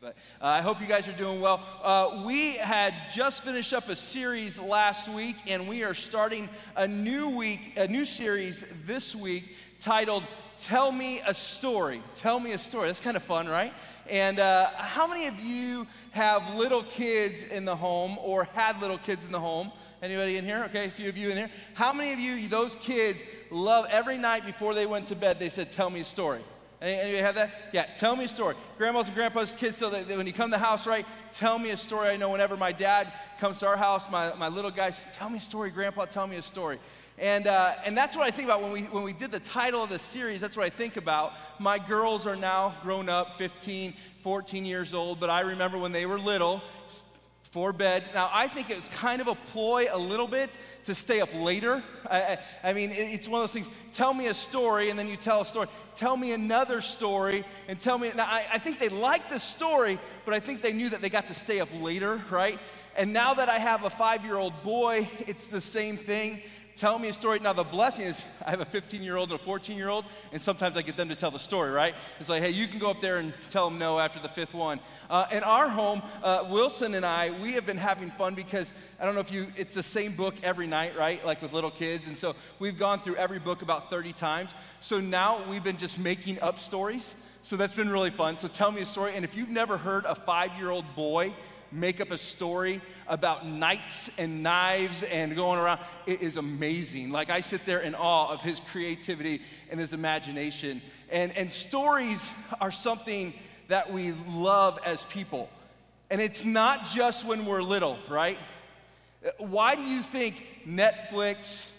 But uh, I hope you guys are doing well. Uh, we had just finished up a series last week, and we are starting a new week, a new series this week titled "Tell Me a Story." Tell me a story. That's kind of fun, right? And uh, how many of you have little kids in the home or had little kids in the home? Anybody in here? Okay, a few of you in here. How many of you, those kids, love every night before they went to bed? They said, "Tell me a story." Anybody have that? Yeah, tell me a story. Grandmas and grandpas, kids, so that when you come to the house, right, tell me a story. I know whenever my dad comes to our house, my, my little guys, tell me a story, grandpa, tell me a story. And, uh, and that's what I think about when we, when we did the title of the series. That's what I think about. My girls are now grown up, 15, 14 years old, but I remember when they were little, for bed. Now, I think it was kind of a ploy a little bit to stay up later. I, I, I, mean, it's one of those things tell me a story, and then you tell a story. Tell me another story, and tell me. Now, I, I think they liked the story, but I think they knew that they got to stay up later, right? And now that I have a five year old boy, it's the same thing tell me a story. Now, the blessing is I have a 15 year old and a 14 year old, and sometimes I get them to tell the story, right? It's like, hey, you can go up there and tell them no after the fifth one. Uh, in our home, uh, Wilson and I, we have been having fun because I don't know if you, it's the same book every night, right? Like with little kids. And so we've gone through every book about 30 times. So now we've been just making up stories. So that's been really fun. So tell me a story. And if you've never heard a five year old boy, make up a story about knights and knives and going around. It is amazing. Like I sit there in awe of his creativity and his imagination. And, and stories are something that we love as people. And it's not just when we're little, right? Why do you think Netflix,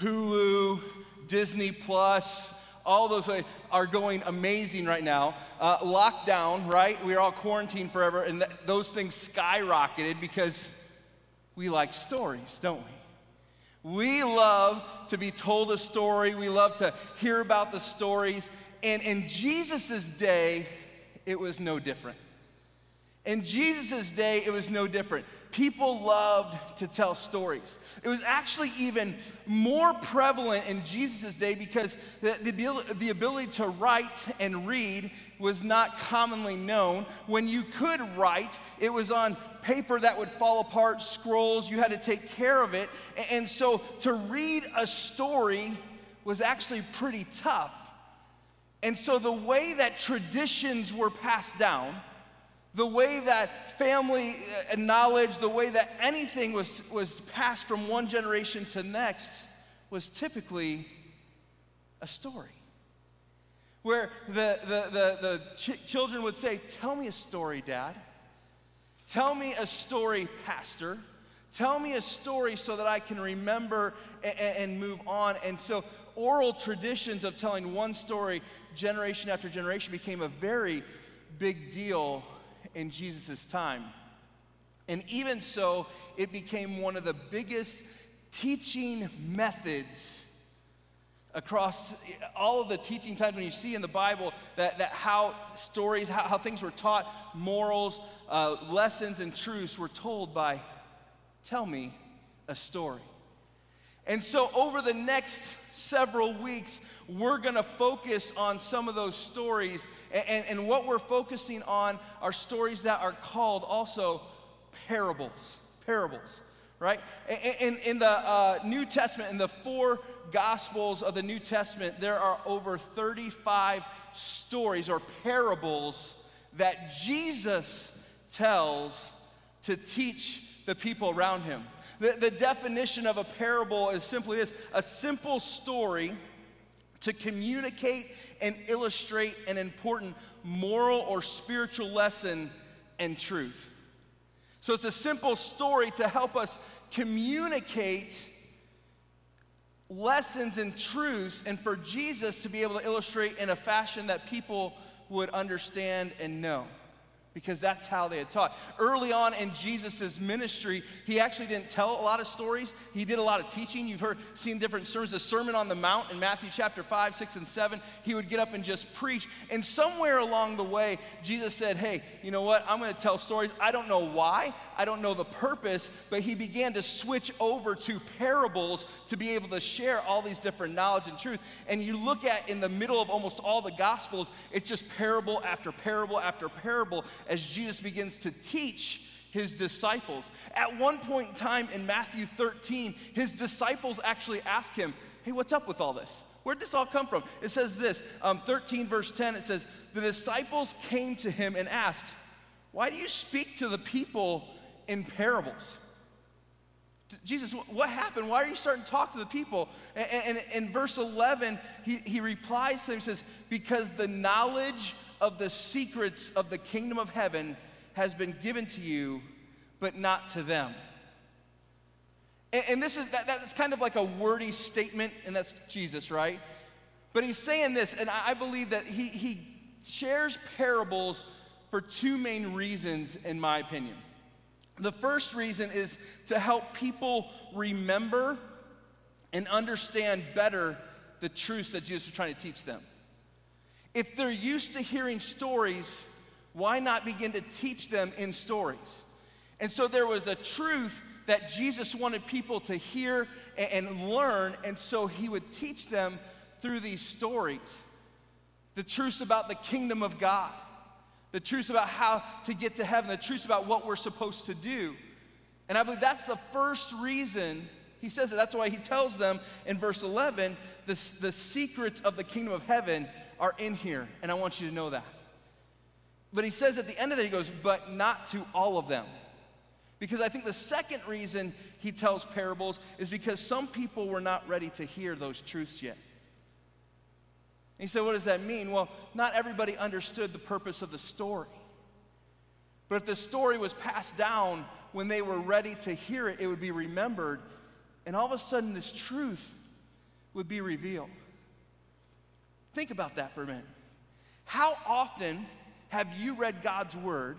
Hulu, Disney Plus, all those are going amazing right now. Uh, lockdown, right? We are all quarantined forever, and th- those things skyrocketed because we like stories, don't we? We love to be told a story. We love to hear about the stories. And in Jesus' day, it was no different. In Jesus' day, it was no different. People loved to tell stories. It was actually even more prevalent in Jesus' day because the, the, the, ability to write and read was not commonly known. When you could write, it was on paper that would fall apart, scrolls, you had to take care of it. And so to read a story was actually pretty tough. And so the way that traditions were passed down, the way that family uh, knowledge, the way that anything was, was passed from one generation to next was typically a story. Where the, the, the, the ch- children would say, Tell me a story, Dad. Tell me a story, Pastor. Tell me a story so that I can remember and, and move on. And so, oral traditions of telling one story generation after generation became a very big deal in Jesus' time. And even so, it became one of the biggest teaching methods across all of the teaching times when you see in the Bible that, that how stories, how, how things were taught, morals, uh, lessons, and truths were told by tell me a story. And so, over the next several weeks, we're going to focus on some of those stories. And, and, and, what we're focusing on are stories that are called also parables. Parables, right? In, in the uh, New Testament, in the four Gospels of the New Testament, there are over 35 stories or parables that Jesus tells to teach the people around him. The, the definition of a parable is simply this a simple story to communicate and illustrate an important moral or spiritual lesson and truth. So it's a simple story to help us communicate lessons and truths, and for Jesus to be able to illustrate in a fashion that people would understand and know. Because that's how they had taught. Early on in Jesus' ministry, he actually didn't tell a lot of stories. He did a lot of teaching. You've heard, seen different sermons. The Sermon on the Mount in Matthew chapter 5, 6, and 7, he would get up and just preach. And somewhere along the way, Jesus said, Hey, you know what? I'm going to tell stories. I don't know why, I don't know the purpose, but he began to switch over to parables to be able to share all these different knowledge and truth. And you look at in the middle of almost all the Gospels, it's just parable after parable after parable as Jesus begins to teach his disciples. At one point in time in Matthew 13, his disciples actually ask him, Hey, what's up with all this? Where'd this all come from? It says this, um, 13 verse 10, it says, The disciples came to him and asked, Why do you speak to the people in parables? Jesus, what happened? Why are you starting to talk to the people? And, in verse 11, he, he replies to them, he says, Because the knowledge of the secrets of the kingdom of heaven has been given to you, but not to them. And, and this is that, that's kind of like a wordy statement, and that's Jesus, right? But he's saying this, and I believe that he, he shares parables for two main reasons, in my opinion. The first reason is to help people remember and understand better the truths that Jesus was trying to teach them. If they're used to hearing stories, why not begin to teach them in stories? And so there was a truth that Jesus wanted people to hear and learn, and so he would teach them through these stories. The truths about the kingdom of God, the truths about how to get to heaven, the truths about what we're supposed to do. And I believe that's the first reason he says it. That's why he tells them in verse 11 the, the secrets of the kingdom of heaven are in here, and I want you to know that. But he says at the end of it, he goes, but not to all of them. Because I think the second reason he tells parables is because some people were not ready to hear those truths yet. And he said, What does that mean? Well, not everybody understood the purpose of the story. But if the story was passed down when they were ready to hear it, it would be remembered. And all of a sudden, this truth would be revealed. Think about that for a minute. How often have you read God's word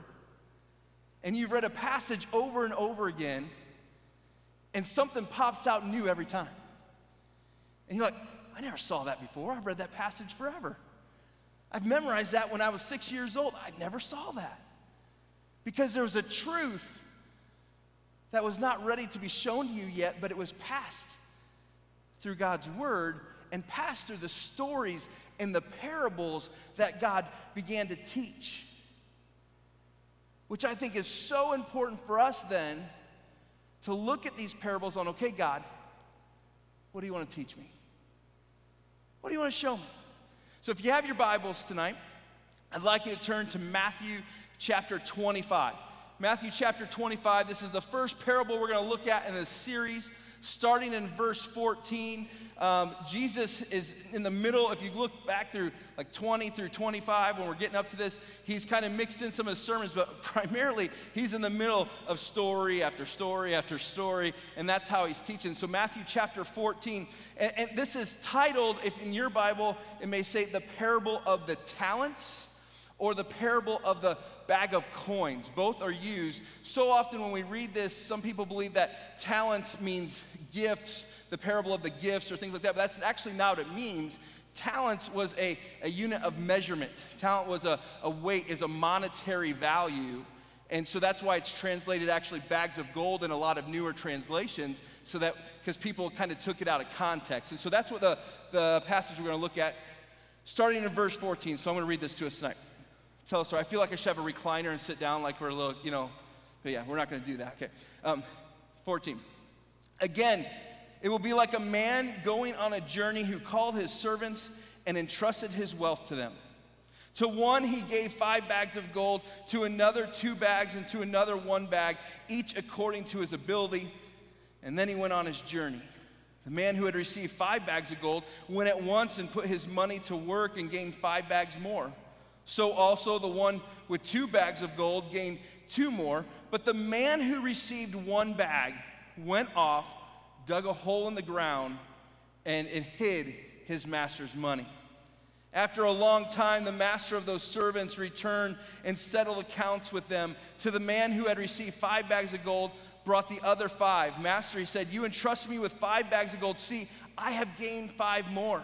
and you've read a passage over and over again and something pops out new every time? And you're like, I never saw that before. I've read that passage forever. I've memorized that when I was six years old. I never saw that. Because there was a truth that was not ready to be shown to you yet, but it was passed through God's word and passed through the stories and the parables that God began to teach. Which I think is so important for us then to look at these parables on, okay, God, what do you want to teach me? What do you want to show me? So if you have your Bibles tonight, I'd like you to turn to Matthew chapter 25. Matthew chapter 25, this is the first parable we're going to look at in this series starting in verse 14. Um, Jesus is in the middle. If you look back through like 20 through 25, when we're getting up to this, he's kind of mixed in some of his sermons, but primarily he's in the middle of story after story after story, and that's how he's teaching. So, Matthew chapter 14, and, and this is titled, if in your Bible, it may say, the parable of the talents or the parable of the bag of coins. Both are used. So often when we read this, some people believe that talents means gifts, the parable of the gifts, or things like that, but that's actually not what it means. Talents was a, a unit of measurement. Talent was a, a weight, is a monetary value. And so that's why it's translated actually bags of gold in a lot of newer translations, so that because people kind of took it out of context. And so that's what the, the passage we're going to look at, starting in verse 14. So I'm going to read this to us tonight. Tell us story. I feel like I should have a recliner and sit down like we're a little, you know, but yeah, we're not going to do that. Okay. Um, 14. Again, it will be like a man going on a journey who called his servants and entrusted his wealth to them. To one he gave five bags of gold, to another two bags, and to another one bag, each according to his ability. And then he went on his journey. The man who had received five bags of gold went at once and put his money to work and gained five bags more. So also the one with two bags of gold gained two more. But the man who received one bag, went off, dug a hole in the ground, and, and hid his master's money. After a long time, the master of those servants returned and settled accounts with them. To the man who had received five bags of gold, brought the other five. Master, he said, You entrusted me with five bags of gold. See, I have gained five more.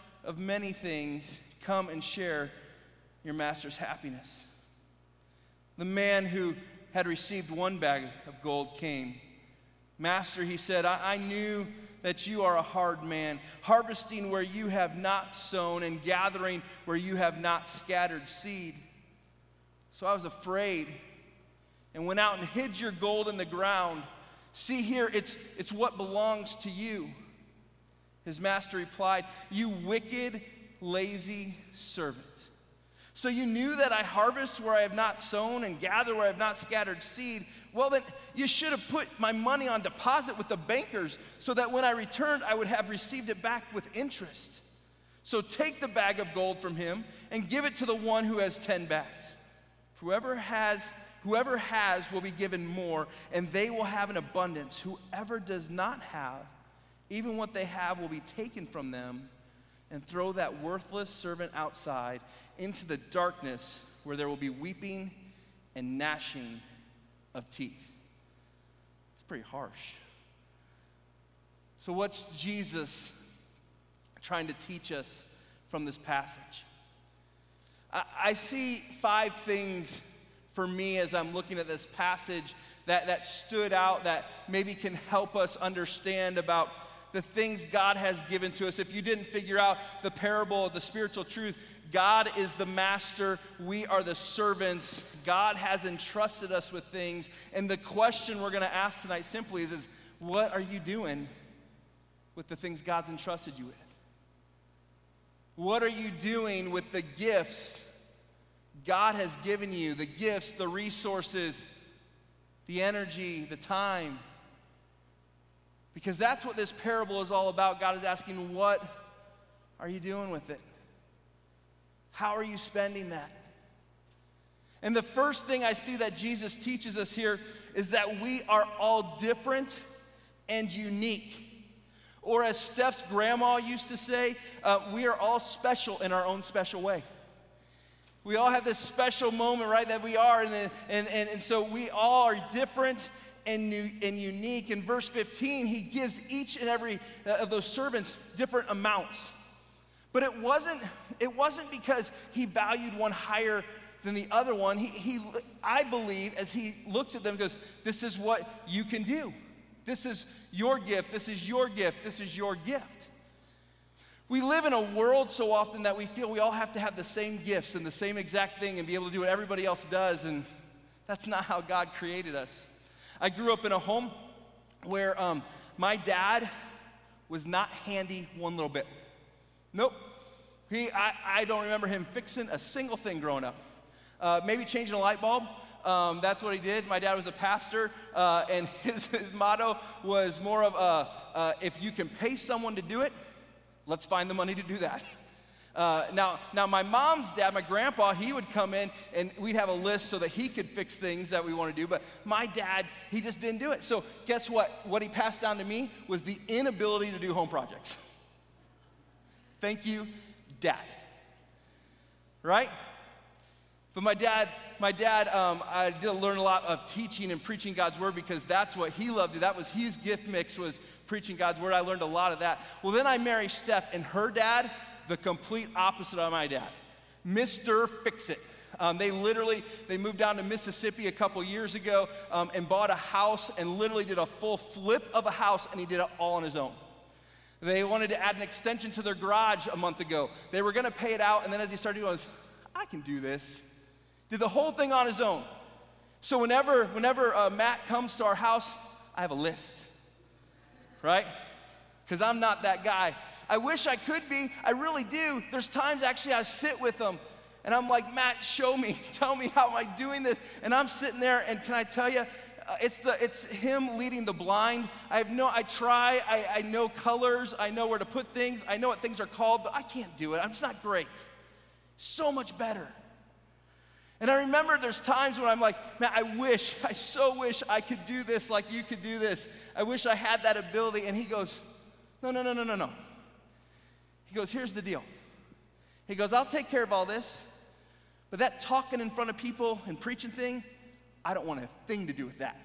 of many things. Come and share your master's happiness. The man who had received one bag of gold came. Master, he said, I, I knew that you are a hard man, harvesting where you have not sown and gathering where you have not scattered seed. So I was afraid and went out and hid your gold in the ground. See here, it's, it's what belongs to you. His master replied, You wicked, lazy servant. So you knew that I harvest where I have not sown and gather where I have not scattered seed. Well, then you should have put my money on deposit with the bankers so that when I returned, I would have received it back with interest. So take the bag of gold from him and give it to the one who has 10 bags. Whoever has, whoever has will be given more, and they will have an abundance. Whoever does not have, even what they have will be taken from them and throw that worthless servant outside into the darkness where there will be weeping and gnashing of teeth. It's pretty harsh. So, what's Jesus trying to teach us from this passage? I, I see five things for me as I'm looking at this passage that, that stood out that maybe can help us understand about the things God has given to us. If you didn't figure out the parable of the spiritual truth, God is the master, we are the servants. God has entrusted us with things. And the question we're going to ask tonight simply is, is what are you doing with the things God's entrusted you with? What are you doing with the gifts God has given you? The gifts, the resources, the energy, the time because that's what this parable is all about. God is asking, What are you doing with it? How are you spending that? And the first thing I see that Jesus teaches us here is that we are all different and unique. Or, as Steph's grandma used to say, uh, we are all special in our own special way. We all have this special moment, right, that we are, and, and, and, and so we all are different and, new, and unique. In verse 15, he gives each and every uh, of those servants different amounts. But it wasn't, it wasn't because he valued one higher than the other one. He, he, I believe, as he looks at them, goes, This is what you can do. This is your gift. This is your gift. This is your gift. We live in a world so often that we feel we all have to have the same gifts and the same exact thing and be able to do what everybody else does, and that's not how God created us. I grew up in a home where um, my dad was not handy one little bit. Nope. He, I, I don't remember him fixing a single thing growing up. Uh, maybe changing a light bulb. Um, that's what he did. My dad was a pastor, uh, and his, his motto was more of a, uh, if you can pay someone to do it, let's find the money to do that. Uh, now, now, my mom's dad, my grandpa, he would come in and we'd have a list so that he could fix things that we want to do. But my dad, he just didn't do it. So, guess what? What he passed down to me was the inability to do home projects. Thank you, dad. Right? But my dad, my dad, um, I did learn a lot of teaching and preaching God's word because that's what he loved. That was his gift mix was preaching God's word. I learned a lot of that. Well, then I married Steph, and her dad the complete opposite of my dad. Mr. Fix It. Um, they literally they moved down to Mississippi a couple years ago um, and bought a house and literally did a full flip of a house and he did it all on his own. They wanted to add an extension to their garage a month ago. They were going to pay it out and then as he started doing, I can do this. Did the whole thing on his own. So whenever whenever uh, Matt comes to our house, I have a list, right? Because I'm not that guy. I wish I could be. I really do. There's times actually I sit with them and I'm like, Matt, show me. Tell me how am I doing this? And I'm sitting there, and can I tell you, uh, it's, the, it's him leading the blind. I have no, I try, I, I know colors, I know where to put things, I know what things are called, but I can't do it. I'm just not great. So much better. And I remember there's times when I'm like, man, I wish, I so wish I could do this like you could do this. I wish I had that ability. And he goes, no, no, no, no, no, no. He goes, here's the deal. He goes, I'll take care of all this, but that talking in front of people and preaching thing, I don't want a thing to do with that.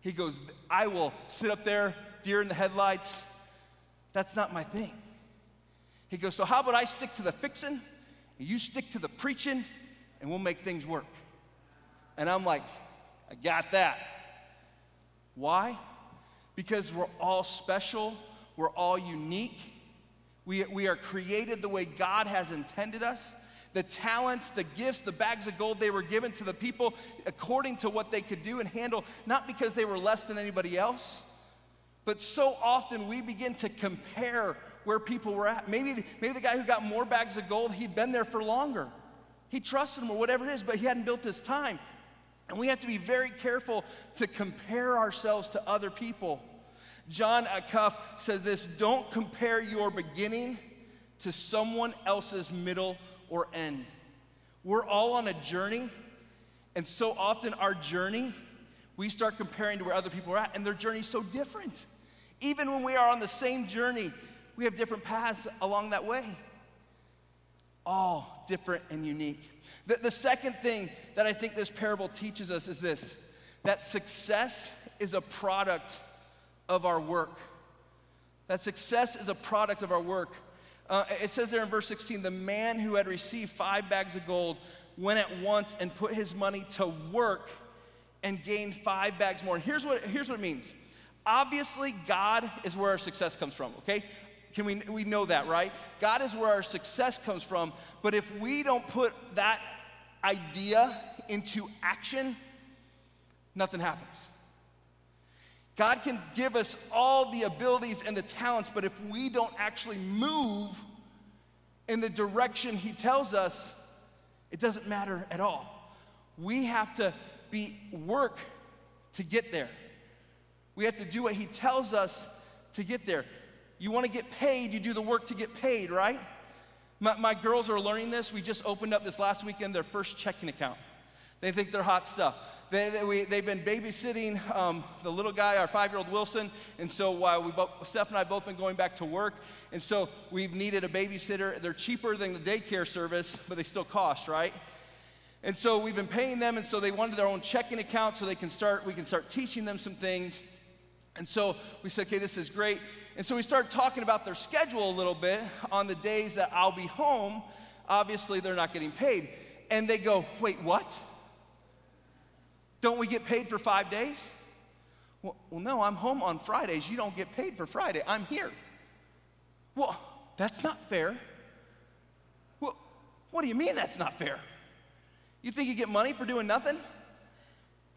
He goes, I will sit up there, deer in the headlights. That's not my thing. He goes, So how about I stick to the fixing, and you stick to the preaching, and we'll make things work? And I'm like, I got that. Why? Because we're all special, we're all unique. We, we are created the way God has intended us the talents, the gifts, the bags of gold they were given to the people according to what they could do and handle, not because they were less than anybody else. But so often we begin to compare where people were at. Maybe, maybe the guy who got more bags of gold, he'd been there for longer. He trusted him or whatever it is, but he hadn't built his time. And we have to be very careful to compare ourselves to other people. Jon Acuff says this don't compare your beginning to someone else's middle or end. We're all on a journey, and so often our journey, we start comparing to where other people are at, and their journey is so different. Even when we are on the same journey, we have different paths along that way. All different and unique. The, the second thing that I think this parable teaches us is this that success is a product of our work. That success is a product of our work. Uh, it says there in verse 16 the man who had received five bags of gold went at once and put his money to work and gained five bags more. And here's what, here's what it means obviously, God is where our success comes from, okay? Can we, we know that, right? God is where our success comes from. But if we don't put that idea into action, nothing happens. God can give us all the abilities and the talents, but if we don't actually move in the direction He tells us, it doesn't matter at all. We have to be work to get there. We have to do what He tells us to get there. You want to get paid, you do the work to get paid, right? My, my girls are learning this. We just opened up this last weekend their first checking account. They think they're hot stuff. They, they, we, they've been babysitting um, the little guy, our five year old Wilson. And so while we both, Steph and I both been going back to work. And so we've needed a babysitter. They're cheaper than the daycare service, but they still cost, right? And so we've been paying them. And so they wanted their own checking account so they can start, we can start teaching them some things. And so we said, okay, this is great. And so we started talking about their schedule a little bit on the days that I'll be home. Obviously, they're not getting paid. And they go, wait, what? Don't we get paid for five days? Well, well, no, I'm home on Fridays. You don't get paid for Friday. I'm here. Well, that's not fair. Well, what do you mean that's not fair? You think you get money for doing nothing?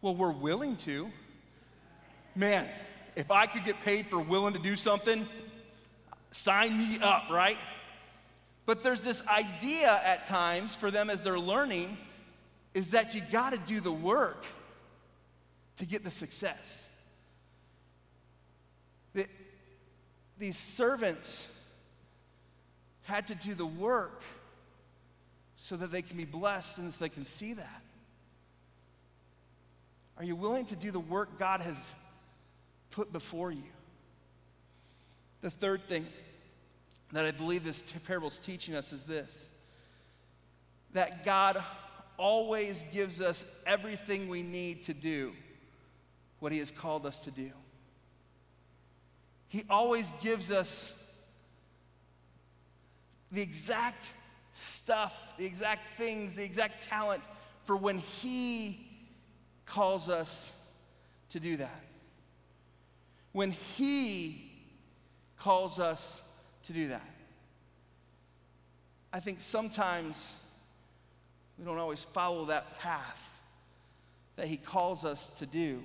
Well, we're willing to. Man, if I could get paid for willing to do something, sign me up, right? But there's this idea at times for them as they're learning is that you got to do the work to get the success. The, these servants had to do the work so that they can be blessed and so they can see that. Are you willing to do the work God has put before you? The third thing that I believe this parable is teaching us is this that God always gives us everything we need to do what He has called us to do. He always gives us the exact stuff, the exact things, the exact talent for when He calls us to do that. When He calls us to do that. I think sometimes we don't always follow that path that He calls us to do.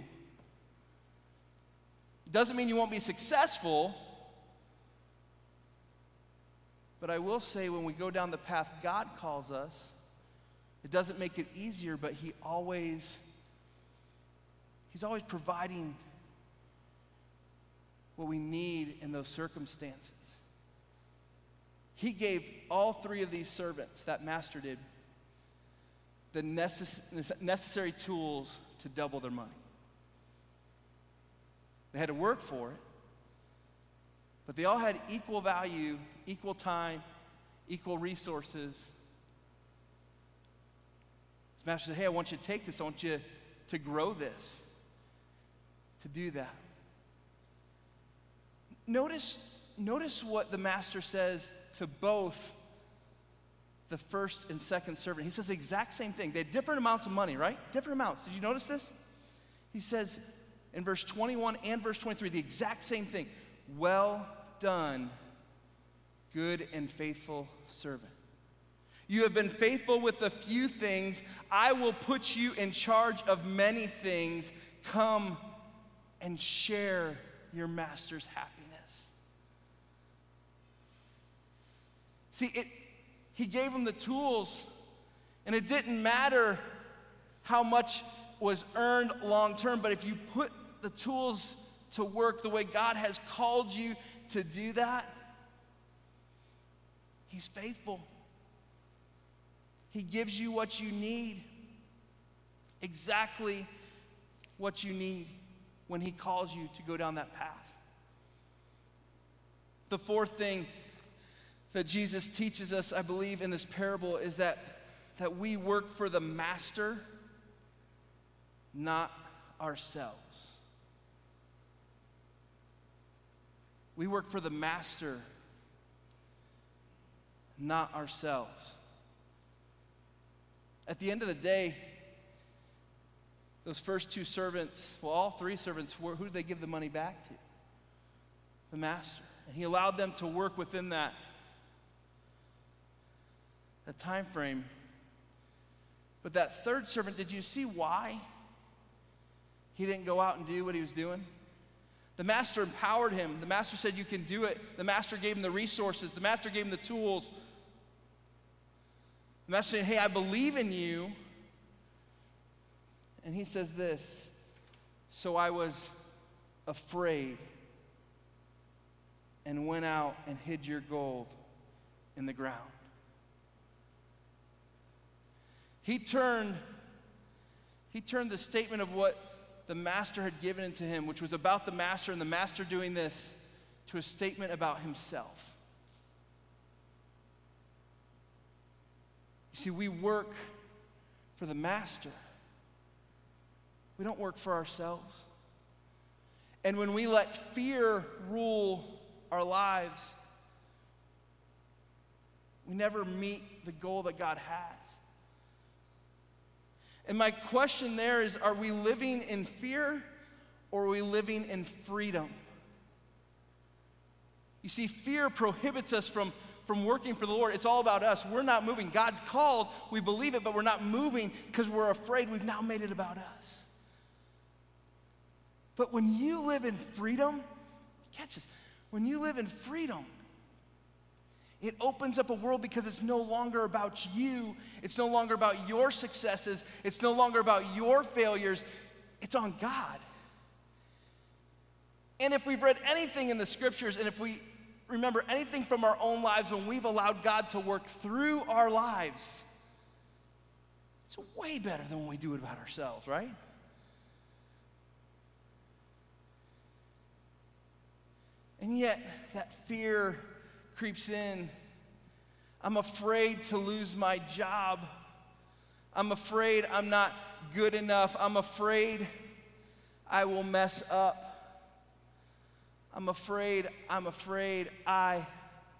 Doesn't mean you won't be successful, But I will say, when we go down the path God calls us, it doesn't make it easier, but He always, He's always providing what we need in those circumstances. He gave all three of these servants, that master did, the necess- necessary tools to double their money. They had to work for it, but they all had equal value, equal time, equal resources. His master said, Hey, I want you to take this, I want you to grow this, to do that. Notice, notice what the master says to both the first and second servant. He says the exact same thing. They had different amounts of money, right? Different amounts. Did you notice this? He says in verse 21 and verse 23 the exact same thing. Well done, good and faithful servant. You have been faithful with a few things. I will put you in charge of many things. Come and share your master's happiness. See, it, he gave him the tools, and it didn't matter how much was earned long term, but if you put the tools to work the way God has called you to do that, He's faithful. He gives you what you need, exactly what you need when He calls you to go down that path. The fourth thing that Jesus teaches us, I believe, in this parable is that, that we work for the master, not ourselves. We work for the master, not ourselves. At the end of the day, those first two servants, well, all three servants, who did they give the money back to? The master. And he allowed them to work within that, that time frame. But that third servant, did you see why he didn't go out and do what he was doing? The master empowered him. The master said, You can do it. The master gave him the resources. The master gave him the tools. The master said, Hey, I believe in you. And he says this So I was afraid and went out and hid your gold in the ground. He turned, he turned the statement of what the master had given it to him, which was about the master and the master doing this, to a statement about himself. You see, we work for the master, we don't work for ourselves. And when we let fear rule our lives, we never meet the goal that God has. And my question there is are we living in fear or are we living in freedom? You see, fear prohibits us from, from working for the Lord. It's all about us. We're not moving. God's called, we believe it, but we're not moving because we're afraid we've now made it about us. But when you live in freedom, catch this, when you live in freedom, it opens up a world because it's no longer about you. It's no longer about your successes. It's no longer about your failures. It's on God. And if we've read anything in the scriptures and if we remember anything from our own lives when we've allowed God to work through our lives, it's way better than when we do it about ourselves, right? And yet, that fear creeps in. I'm afraid to lose my job. I'm afraid I'm not good enough. I'm afraid I will mess up. I'm afraid, I'm afraid, I,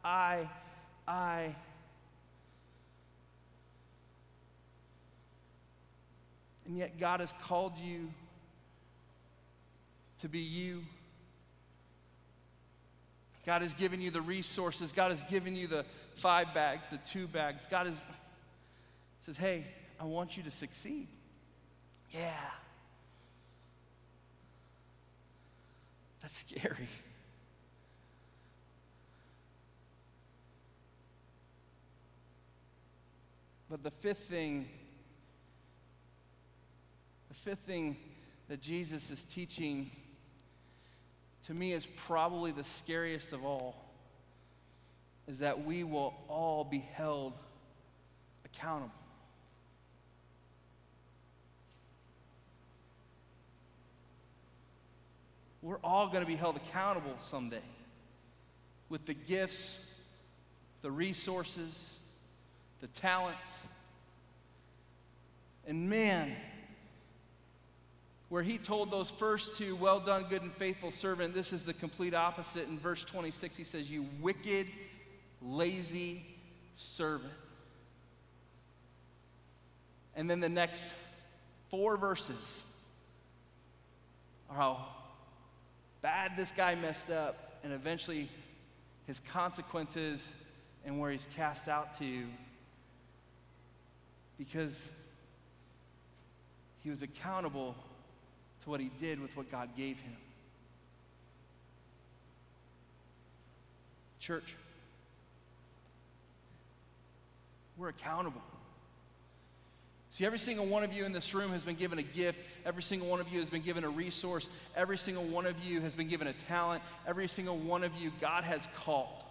I, I. And yet, God has called you to be you. God has given you the resources. God has given you the five bags, the two bags. God is, says, hey, I want you to succeed. Yeah. That's scary. But the fifth thing, the fifth thing that Jesus is teaching to me is probably the scariest of all is that we will all be held accountable. We're all going to be held accountable someday with the gifts, the resources, the talents. And man, where he told those first two, well done, good and faithful servant, this is the complete opposite. In verse 26, he says, You wicked, lazy servant. And then the next four verses are how bad this guy messed up, and eventually his consequences and where he's cast out to because he was accountable to what he did with what God gave him. Church, we're accountable. See, every single one of you in this room has been given a gift. Every single one of you has been given a resource. Every single one of you has been given a talent. Every single one of you, God has called.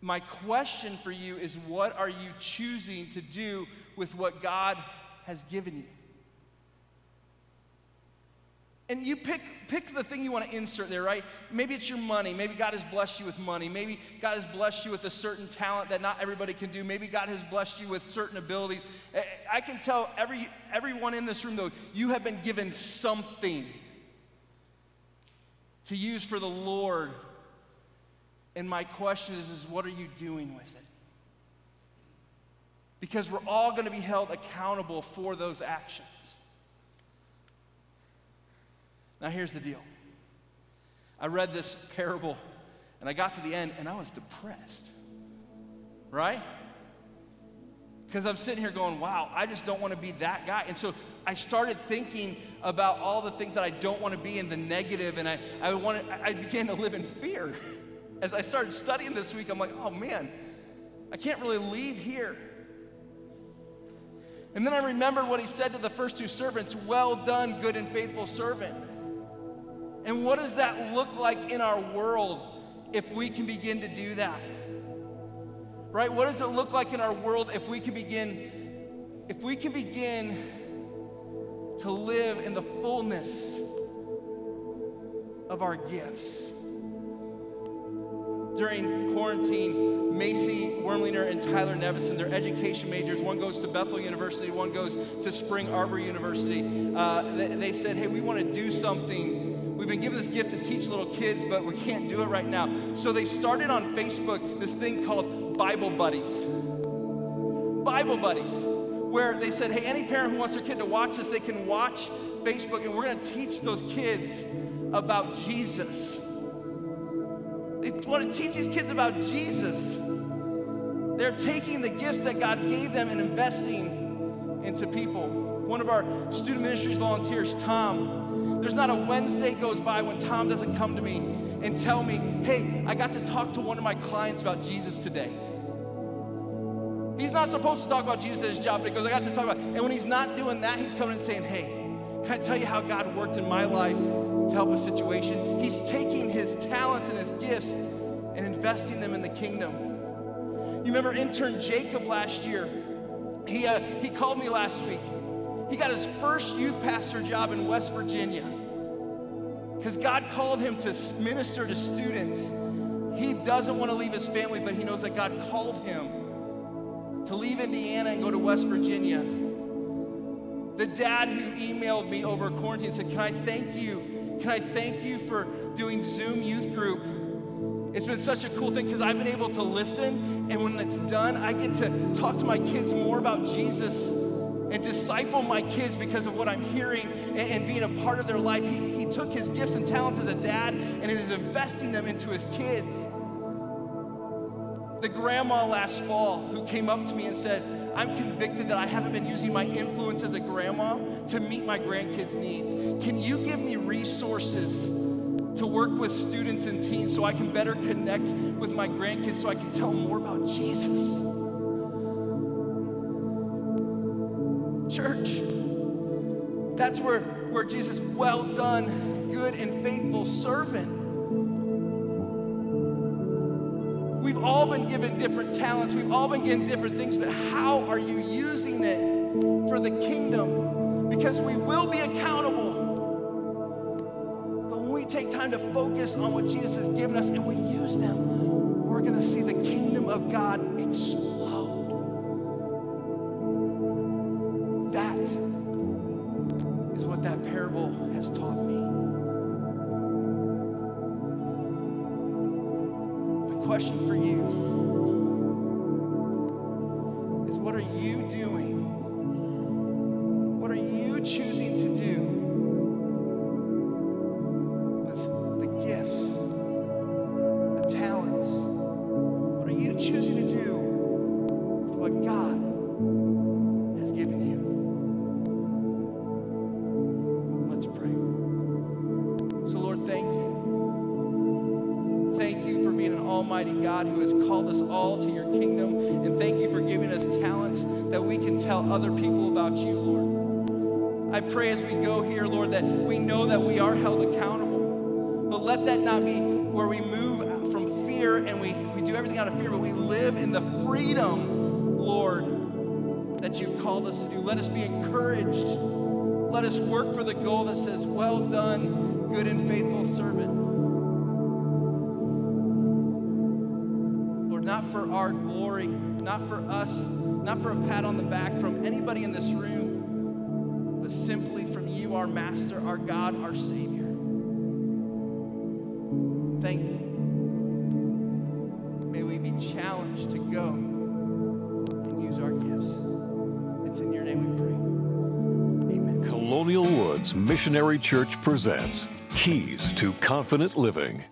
My question for you is what are you choosing to do with what God has given you? And you pick, pick the thing you want to insert there, right? Maybe it's your money. Maybe God has blessed you with money. Maybe God has blessed you with a certain talent that not everybody can do. Maybe God has blessed you with certain abilities. I can tell every, everyone in this room, though, you have been given something to use for the Lord. And my question is, is what are you doing with it? Because we're all going to be held accountable for those actions. Now, here's the deal I read this parable and I got to the end and I was depressed, right? Because I'm sitting here going, wow, I just don't want to be that guy. And so I started thinking about all the things that I don't want to be in the negative, and I, I, wanted, I began to live in fear. As I started studying this week, I'm like, oh man, I can't really leave here. And then I remembered what he said to the first two servants Well done, good and faithful servant. And what does that look like in our world if we can begin to do that? Right? What does it look like in our world if we can begin if we can begin to live in the fullness of our gifts? During quarantine, Macy Wormliner and Tyler Nevison, they're education majors. One goes to Bethel University, one goes to Spring Arbor University. Uh, they, they said, Hey, we want to do something We've been given this gift to teach little kids, but we can't do it right now. So they started on Facebook this thing called Bible Buddies. Bible Buddies, where they said, hey, any parent who wants their kid to watch this, they can watch Facebook, and we're going to teach those kids about Jesus. They want to teach these kids about Jesus. They're taking the gifts that God gave them and investing into people. One of our student ministries volunteers, Tom, there's not a Wednesday goes by when Tom doesn't come to me and tell me, hey, I got to talk to one of my clients about Jesus today. He's not supposed to talk about Jesus at his job, but he goes, I got to talk about. And when he's not doing that, he's coming and saying, hey, can I tell you how God worked in my life to help a situation? He's taking his talents and his gifts and investing them in the kingdom. You remember intern Jacob last year? He, uh, he called me last week he got his first youth pastor job in West Virginia because God called him to minister to students. He doesn't want to leave his family, but he knows that God called him to leave Indiana and go to West Virginia. The dad who emailed me over quarantine said, Can I thank you? Can I thank you for doing Zoom youth group? It's been such a cool thing because I've been able to listen, and when it's done, I get to talk to my kids more about Jesus and disciple my kids because of what I'm hearing and, and being a part of their life. He, he took his gifts and talents as a dad and is investing them into his kids. The grandma last fall who came up to me and said, I'm convicted that I haven't been using my influence as a grandma to meet my grandkids' needs. Can you give me resources to work with students and teens so I can better connect with my grandkids so I can tell more about Jesus? That's where, where Jesus, well done, good and faithful servant. We've all been given different talents, we've all been given different things, but how are you using it for the kingdom? Because we will be accountable. But when we take time to focus on what Jesus has given us and we use them, we're going to see the kingdom of God explode. To your kingdom. And thank you for giving us talents that we can tell other people about you, Lord. I pray as we go here, Lord, that we know that we are held accountable. But let that not be where we move from fear and we, we do everything out of fear, but we live in the freedom, Lord, that you've called us to do. Let us be encouraged. Let us work for the goal that says, Well done, good and faithful servant. For our glory, not for us, not for a pat on the back from anybody in this room, but simply from you, our Master, our God, our Savior. Thank you. May we be challenged to go and use our gifts. It's in your name we pray. Amen. Colonial Woods Missionary Church presents Keys to Confident Living.